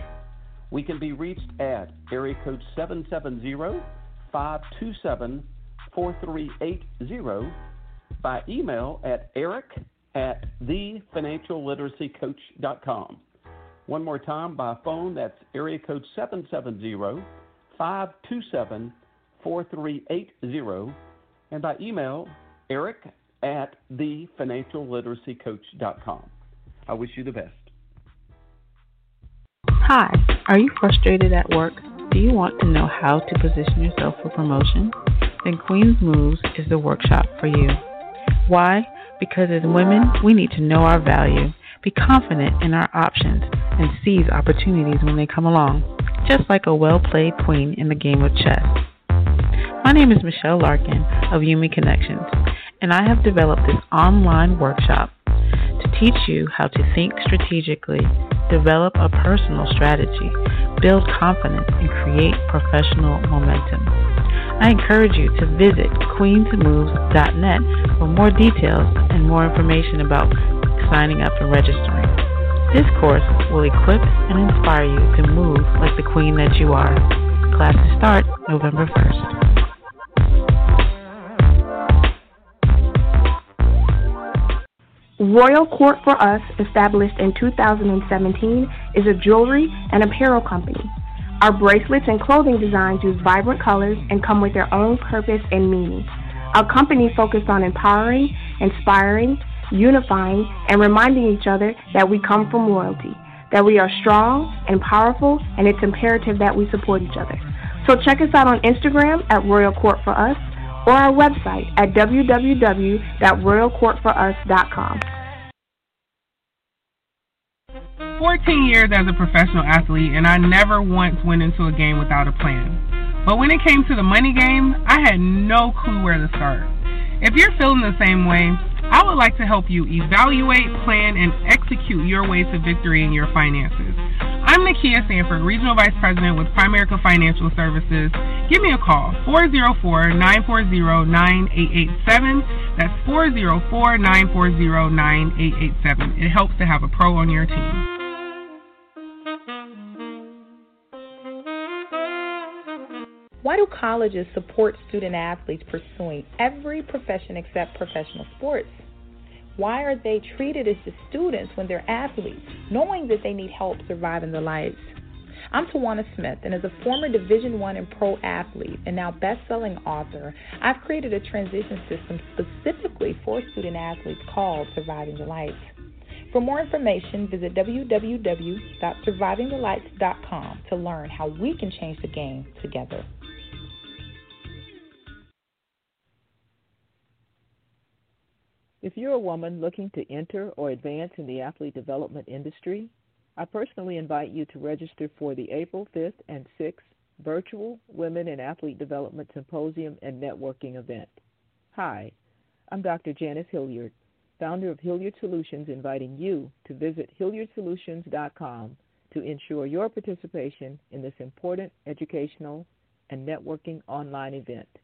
We can be reached at area code 770 527 4380 by email at eric at thefinancialliteracycoach.com. One more time by phone, that's area code 770 527 4380, and by email, eric at thefinancialliteracycoach.com. I wish you the best. Hi, are you frustrated at work? Do you want to know how to position yourself for promotion? Then Queen's Moves is the workshop for you. Why? Because as women, we need to know our value, be confident in our options, and seize opportunities when they come along, just like a well played queen in the game of chess. My name is Michelle Larkin of Yumi Connections, and I have developed this online workshop to teach you how to think strategically, develop a personal strategy, build confidence, and create professional momentum. I encourage you to visit queensmoves.net for more details and more information about signing up and registering. This course will equip and inspire you to move like the queen that you are. Classes start November 1st. Royal Court for Us, established in 2017, is a jewelry and apparel company. Our bracelets and clothing designs use vibrant colors and come with their own purpose and meaning. Our company focuses on empowering, inspiring, unifying, and reminding each other that we come from royalty, that we are strong and powerful, and it's imperative that we support each other. So check us out on Instagram at Royal Court for Us or our website at www.royalcourtforus.com. 14 years as a professional athlete, and I never once went into a game without a plan. But when it came to the money game, I had no clue where to start. If you're feeling the same way, I would like to help you evaluate, plan, and execute your way to victory in your finances. I'm Nakia Sanford, Regional Vice President with Primerica Financial Services. Give me a call, 404-940-9887. That's 404-940-9887. It helps to have a pro on your team. Why do colleges support student athletes pursuing every profession except professional sports? Why are they treated as the students when they're athletes, knowing that they need help surviving their lives? I'm Tawana Smith, and as a former Division One and pro athlete and now best-selling author, I've created a transition system specifically for student athletes called Surviving the Lights. For more information, visit www.survivingthelights.com to learn how we can change the game together. If you're a woman looking to enter or advance in the athlete development industry, I personally invite you to register for the April 5th and 6th virtual Women in Athlete Development Symposium and Networking event. Hi, I'm Dr. Janice Hilliard, founder of Hilliard Solutions, inviting you to visit hilliardsolutions.com to ensure your participation in this important educational and networking online event.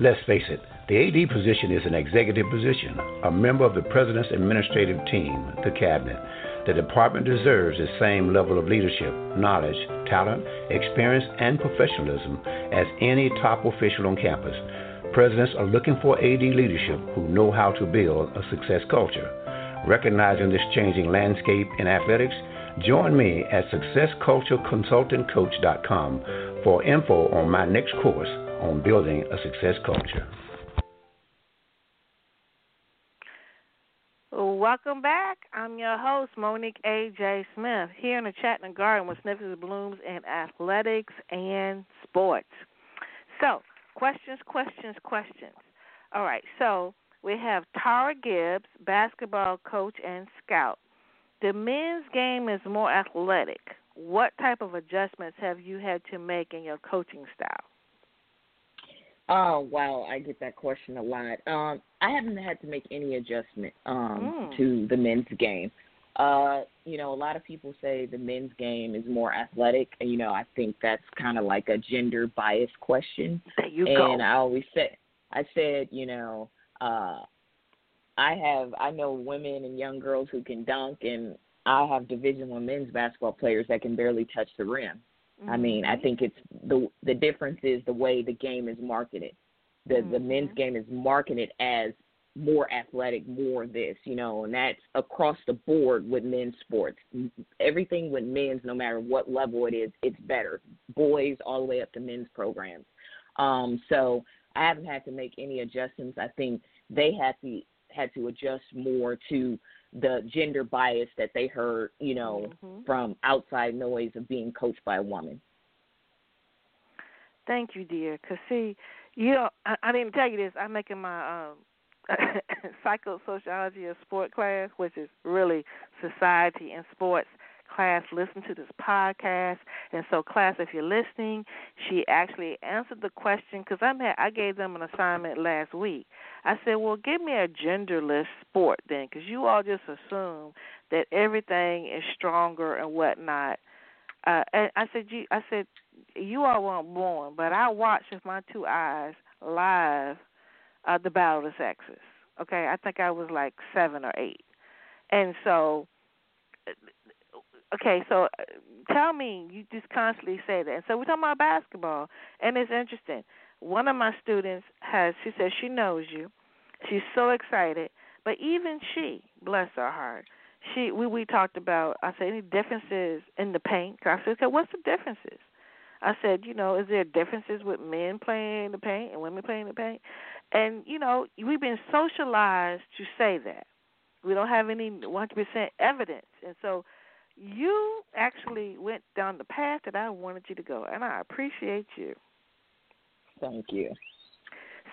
Let's face it, the AD position is an executive position, a member of the President's administrative team, the Cabinet. The department deserves the same level of leadership, knowledge, talent, experience, and professionalism as any top official on campus. Presidents are looking for AD leadership who know how to build a success culture. Recognizing this changing landscape in athletics, join me at SuccessCultureConsultantCoach.com for info on my next course on building a success culture. Welcome back. I'm your host, Monique A.J. Smith, here in the Chat in the Garden with Sniffles Blooms in athletics and sports. So, questions, questions, questions. All right, so we have Tara Gibbs, basketball coach and scout. The men's game is more athletic. What type of adjustments have you had to make in your coaching style? Oh wow, I get that question a lot. Um, I haven't had to make any adjustment um, mm. to the men's game. Uh, you know, a lot of people say the men's game is more athletic, and you know, I think that's kind of like a gender bias question. There you and go. And I always said, I said, you know, uh, I have, I know women and young girls who can dunk, and I have Division One men's basketball players that can barely touch the rim. Mm-hmm. I mean, I think it's the the difference is the way the game is marketed. The mm-hmm. the men's game is marketed as more athletic, more this, you know, and that's across the board with men's sports. Everything with men's, no matter what level it is, it's better. Boys all the way up to men's programs. Um, so I haven't had to make any adjustments. I think they had to had to adjust more to the gender bias that they heard, you know, mm-hmm. from outside noise of being coached by a woman. Thank you, dear. Cause see, you know, I, I didn't tell you this. I'm making my um psychosociology of sport class, which is really society and sports class listen to this podcast. And so, class, if you're listening, she actually answered the question because I met, I gave them an assignment last week. I said, well, give me a genderless sport then, because you all just assume that everything is stronger and whatnot. Uh, and I said, you, I said, you all weren't born, but I watched with my two eyes live uh, the Battle of the Sexes. Okay, I think I was like seven or eight, and so okay, so uh, tell me, you just constantly say that. So we're talking about basketball, and it's interesting. One of my students has, she says she knows you. She's so excited, but even she, bless her heart, she we we talked about. I said any differences in the paint. I said, okay, what's the differences? I said, you know, is there differences with men playing the paint and women playing the paint? And you know, we've been socialized to say that. We don't have any 100% evidence, and so you actually went down the path that I wanted you to go, and I appreciate you. Thank you.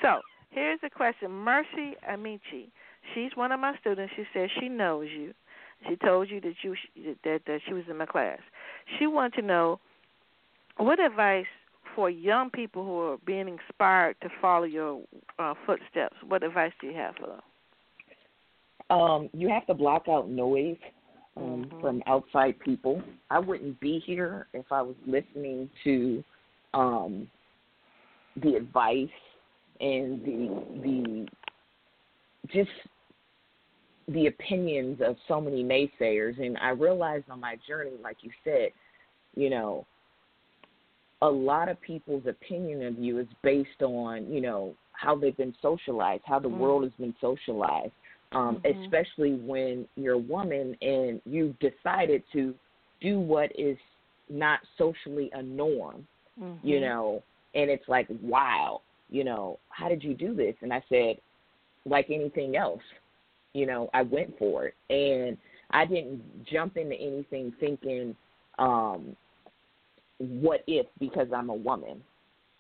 So here's a question: Mercy Amici. She's one of my students. She says she knows you. She told you that you that that she was in my class. She wanted to know what advice for young people who are being inspired to follow your uh, footsteps. What advice do you have for them? Um, you have to block out noise um, mm-hmm. from outside people. I wouldn't be here if I was listening to um, the advice and the the just the opinions of so many naysayers. And I realized on my journey, like you said, you know, a lot of people's opinion of you is based on you know how they've been socialized, how the mm-hmm. world has been socialized. Um, mm-hmm. especially when you're a woman and you've decided to do what is not socially a norm, mm-hmm. you know, and it's like, wow, you know, how did you do this? And I said, like anything else, you know, I went for it. And I didn't jump into anything thinking, um, what if because I'm a woman.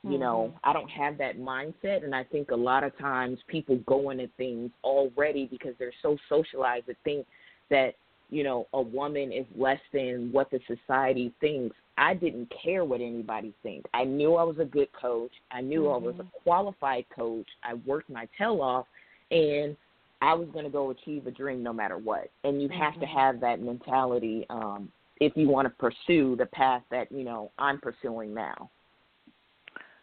You know, Mm-hmm. I don't have that mindset, and I think a lot of times people go into things already because they're so socialized to think that you know a woman is less than what the society thinks. I didn't care what anybody thinks. I knew I was a good coach. I knew I was Mm-hmm. a qualified coach. I worked my tail off, and I was going to go achieve a dream no matter what. And you have to Mhm. have that mentality um, if you want to pursue the path that you know I'm pursuing now.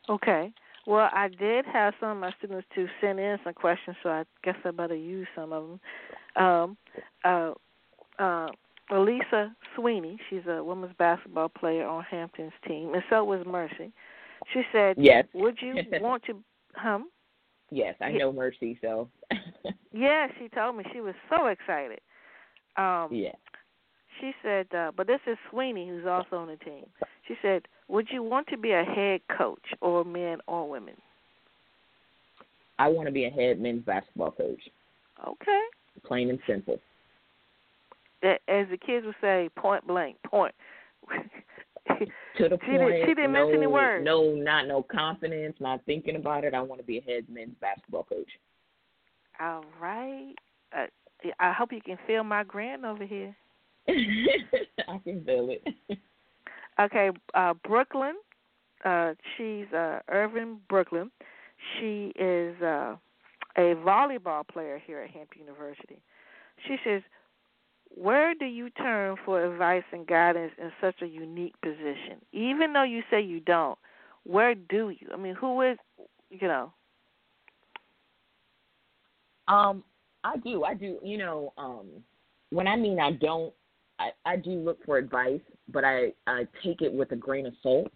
Okay. Well, I did have some of my students to send in some questions, so I guess I better use some of them. Um, uh, uh, Elisa Sweeney, she's a women's basketball player on Hampton's team, and so was Mercy. She said, Yes. "Would you want to?" Hum. Yes, I know Mercy, so Yeah, she told me she was so excited. Um, yeah. She said, uh, but this is Sweeney, who's also on the team. She said, "Would you want to be a head coach, or men or women?" I want to be a head men's basketball coach, Okay. plain and simple. As the kids would say, point blank, point. To the She point, didn't- she didn't no, miss any words. no, not no confidence, not thinking about it. I want to be a head men's basketball coach. All right. Uh, I hope you can feel my grin over here. I can feel it. Okay, uh, Brooklyn. Uh, she's uh, Irvin Brooklyn. She is uh, a volleyball player here at Hampton University. She says, "Where do you turn for advice and guidance in such a unique position? Even though you say you don't, where do you? I mean, who is, you know?" Um, I do. I do. You know, um, when I mean I don't, I, I do look for advice, but I, I take it with a grain of salt.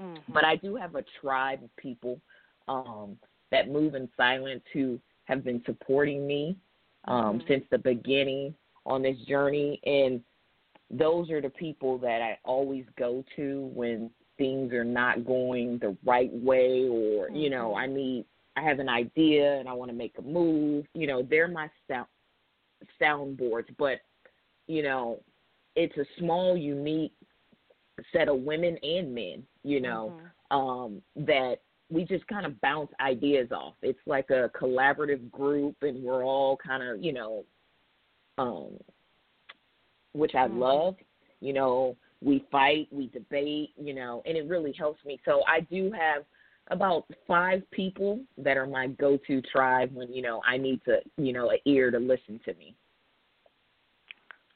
Mm-hmm. But I do have a tribe of people um, that move in silence who have been supporting me um, Mhm. since the beginning on this journey. And those are the people that I always go to when things are not going the right way or, you know, Mhm. I need, I have an idea and I want to make a move. You know, they're my sound, soundboards. But, you know, it's a small, unique set of women and men, you know, Mhm. um, that we just kind of bounce ideas off. It's like a collaborative group, and we're all kind of, you know, um, which I Mhm. love. You know, we fight, we debate, you know, and it really helps me. So I do have about five people that are my go-to tribe when you know I need to, you know, an ear to listen to me.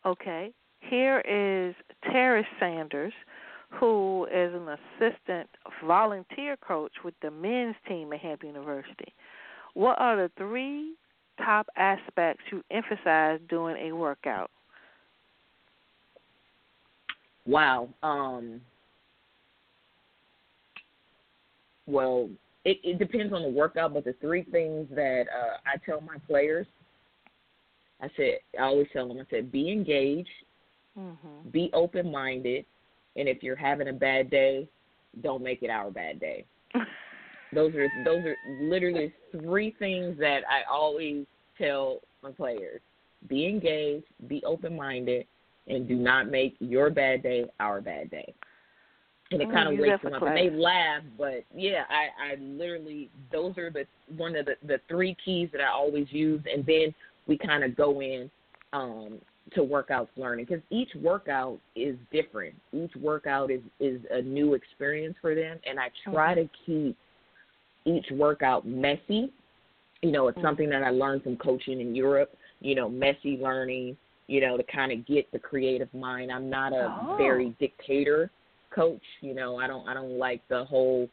Okay. Here is Terry Sanders, who is an assistant volunteer coach with the men's team at Hampton University. What are the three top aspects you emphasize during a workout? Wow. Um well, it, it depends on the workout, but the three things that uh, I tell my players, I said, I always tell them, I said, be engaged, Mm-hmm. be open minded, and if you're having a bad day, don't make it our bad day. Those are those are literally three things that I always tell my players: be engaged, be open minded, and do not make your bad day our bad day. And it Mm, kind of wakes them up, and they laugh. But yeah, I I literally those are the one of the the three keys that I always use, and then we kind of go in um to workouts learning because each workout is different. Each workout is is a new experience for them, and I oh. try to keep each workout messy. You know, it's mm. something that I learned from coaching in Europe. You know, messy learning. You know, to kind of get the creative mind. I'm not a Oh. very dictator coach. You know, I don't I don't like the whole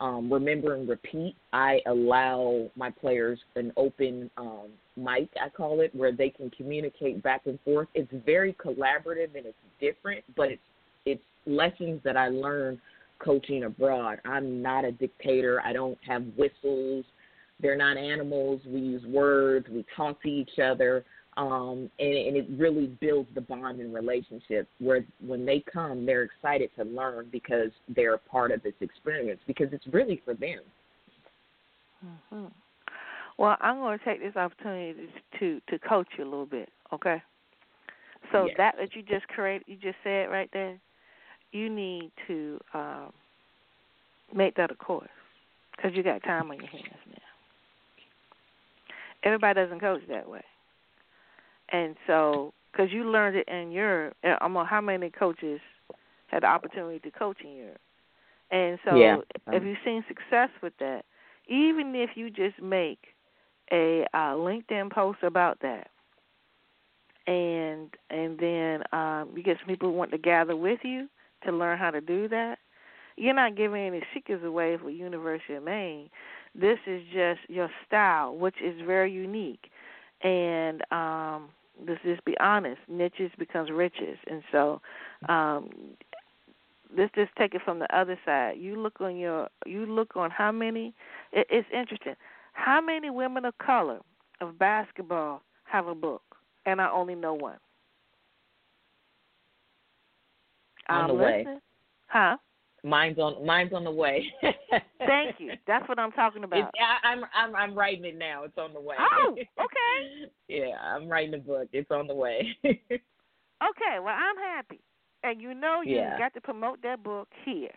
um, remember and repeat. I allow my players an open um, mic, I call it, where they can communicate back and forth. It's very collaborative and it's different, but it's it's lessons that I learned coaching abroad. I'm not a dictator. I don't have whistles. they're not animals. We use words. We talk to each other. Um, and, and it really builds the bond and relationship where when they come, they're excited to learn because they're a part of this experience because it's really for them. Mm-hmm. Well, I'm going to take this opportunity to to coach you a little bit, okay? So yes. that that you just created, you just said right there, you need to um, make that a course because you got time on your hands now. Everybody doesn't coach that way, and so because you learned it in Europe, I don't know how many coaches had the opportunity to coach in Europe, and so yeah. if you've seen success with that, even if you just make a uh, LinkedIn post about that, and and then um, you get some people who want to gather with you to learn how to do that. You're not giving any secrets away for University of Maine. This is just your style, which is very unique. And um, let's just be honest, niches becomes riches, and so um, let's just take it from the other side. You look on your, you look on how many. It, it's interesting. How many women of color of basketball have a book? And I only know one. On I'm the listening. way. Huh? Mine's on mine's on the way. Thank you. That's what I'm talking about. It's, I, I'm I'm I'm writing it now. It's on the way. Oh, okay. yeah, I'm writing a book. It's on the way. okay, well I'm happy. And you know you Yeah. got to promote that book here.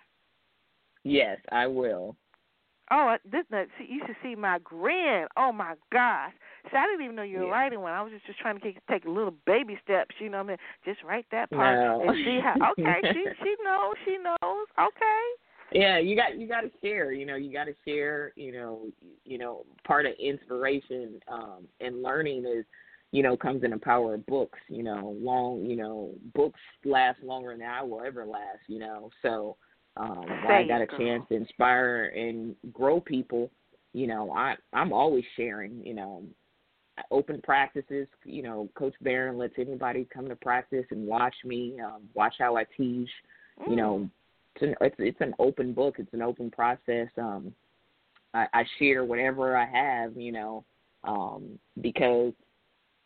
yes, I will. Oh, this see, you should see my grin. Oh my gosh! See, I didn't even know you were Yeah. writing one. I was just, just trying to take, take little baby steps. You know what I mean? Just write that part No. and see how. Okay, she she knows. She knows. Okay. Yeah, you got you got to share. You know, you got to share. You know, you know, part of inspiration um, and learning is, you know, comes in the power of books. You know, long. You know, books last longer than I will ever last. You know, so um, I got a chance to inspire and grow people, you know, I I'm always sharing. You know, open practices. You know, Coach Barron lets anybody come to practice and watch me, um, watch how I teach. You know, it's an it's it's an open book. It's an open process. Um, I, I share whatever I have. You know, um, because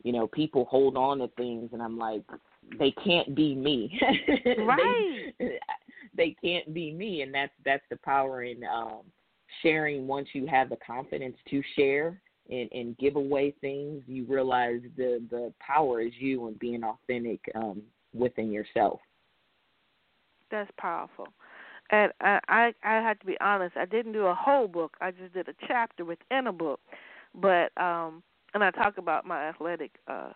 you know people hold on to things, and I'm like, they can't be me. Right. they, they can't be me, and that's that's the power in um, sharing. Once you have the confidence to share and, and give away things, you realize the the power is you and being authentic um, within yourself. That's powerful. And I, I I have to be honest, I didn't do a whole book. I just did a chapter within a book. But um and I talk about my athletic uh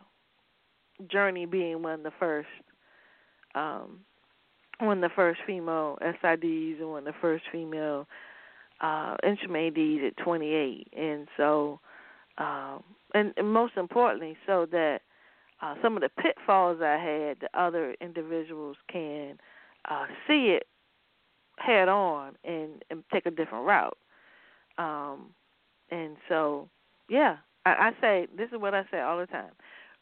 journey being one of the first um one of the first female SIDs and one of the first female uh at 28 and so um and, and most importantly so that uh some of the pitfalls I had the other individuals can uh see it head on and, and take a different route. Um and so yeah, I, I say this is what I say all the time.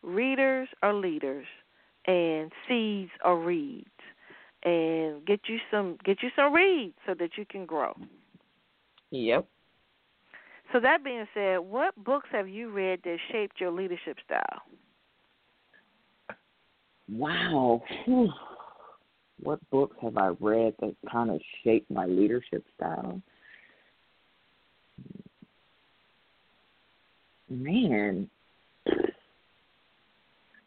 Readers are leaders and seeds are reeds. And get you some get you some reads so that you can grow. Yep. So that being said, what books have you read that shaped your leadership style? Wow. Whew. What books have I read that kind of shaped my leadership style? Man,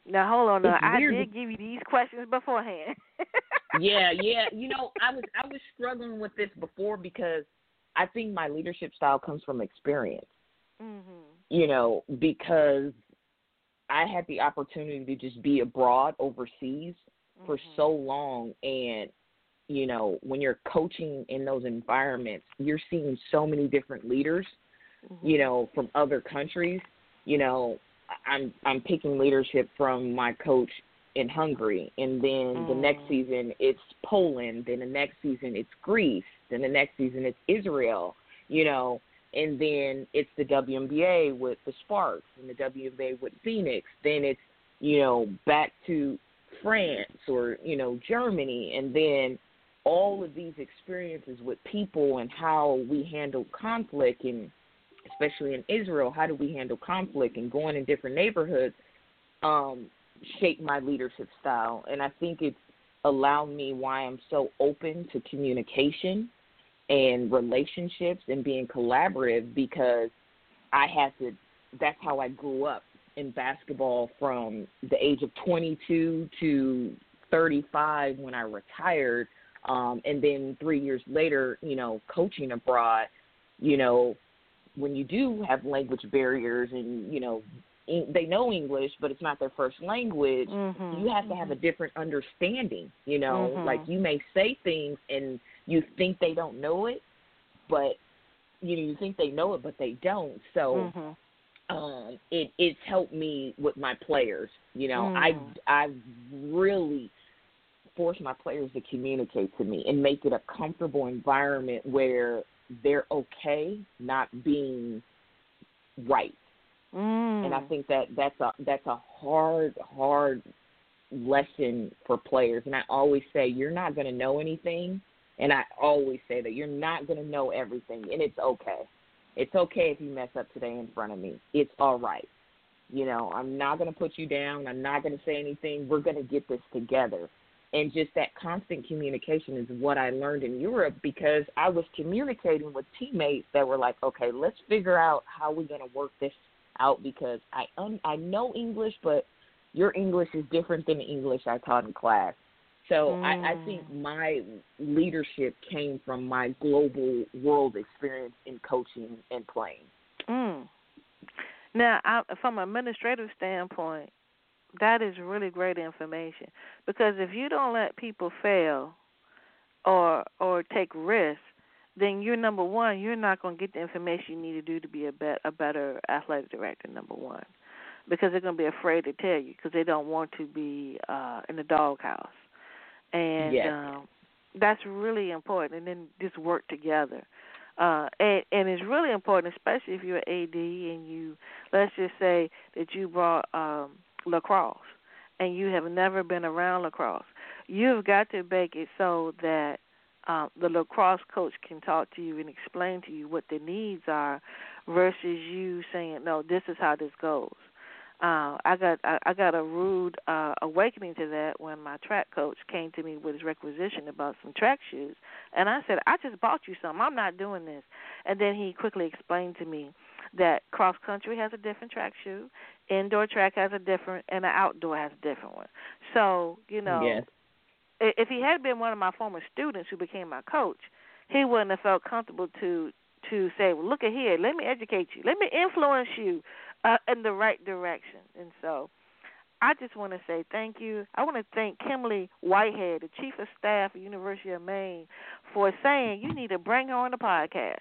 Now hold on, now I did give you these questions beforehand. yeah, yeah. You know, I was I was struggling with this before because I think my leadership style comes from experience. mhm. You know, because I had the opportunity to just be abroad overseas for so long and you know, when you're coaching in those environments, you're seeing so many different leaders, you know, from other countries. You know, I'm I'm picking leadership from my coach in Hungary. And then the next mm. season it's Poland, then the next season it's Greece, then the next season it's Israel, you know, and then it's the WNBA with the Sparks and the WNBA with Phoenix, then it's, you know, back to France or, you know, Germany. And then all of these experiences with people and how we handle conflict and especially in Israel, how do we handle conflict and going in different neighborhoods, um, shaped my leadership style. And I think it's allowed me why I'm so open to communication and relationships and being collaborative because I had to that's how I grew up in basketball from the age of 22 to 35 when I retired um and then 3 years later, you know, coaching abroad, you know, when you do have language barriers and, you know, they know English, but it's not their first language. Mm-hmm. You have to have a different understanding. You know, Mhm. like you may say things and you think they don't know it, but you know you think they know it, but they don't. So Mhm. um, it it's helped me with my players. You know, Mm. I I really force my players to communicate to me and make it a comfortable environment where they're okay not being right Mm. and I think that that's a that's a hard hard lesson for players. And I always say you're not going to know anything, and I always say that you're not going to know everything, and it's okay. It's okay if you mess up today in front of me. It's all right. You know, I'm not going to put you down. I'm not going to say anything. We're going to get this together. And just that constant communication is what I learned in Europe because I was communicating with teammates that were like, okay, let's figure out how we're going to work this out because I un- I know English, but your English is different than the English I taught in class. So I, I think my leadership came from my global world experience in coaching and playing. Mm. Now, I, from an administrative standpoint, that is really great information because if you don't let people fail or or take risks, then you're number one. You're not going to get the information you need to do to be a, bet, a better athletic director. Number one, because they're going to be afraid to tell you because they don't want to be uh, in the doghouse, and Yes. um, that's really important. And then just work together. Uh, and and it's really important, especially if you're an AD and you let's just say that you brought um, lacrosse and you have never been around lacrosse. You've got to make it so that uh, the lacrosse coach can talk to you and explain to you what the needs are, versus you saying, "No, this is how this goes." Uh, I got I, I got a rude uh, awakening to that when my track coach came to me with his requisition about some track shoes, and I said, "I just bought you some. I'm not doing this." And then he quickly explained to me that cross country has a different track shoe, indoor track has a different, and the outdoor has a different one. So you know, Yes. if he had been one of my former students who became my coach, he wouldn't have felt comfortable to to say, "Well, look at here. Let me educate you. Let me influence you uh, in the right direction." And so, I just want to say thank you. I want to thank Kimberly Whitehead, the chief of staff at University of Maine, for saying you need to bring her on the podcast.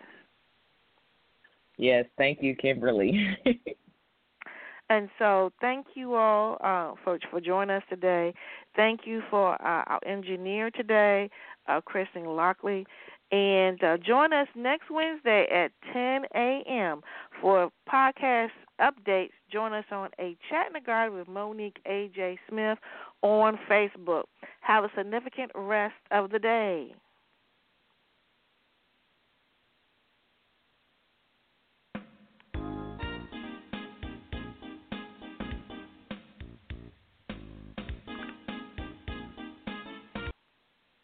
Yes, thank you, Kimberly. And so, thank you all uh, for for joining us today. Thank you for uh, our engineer today, uh, Kristen Lockley, and uh, join us next Wednesday at 10 a.m. for podcast updates. Join us on a chat in the garden with Monique A.J. Smith on Facebook. Have a significant rest of the day.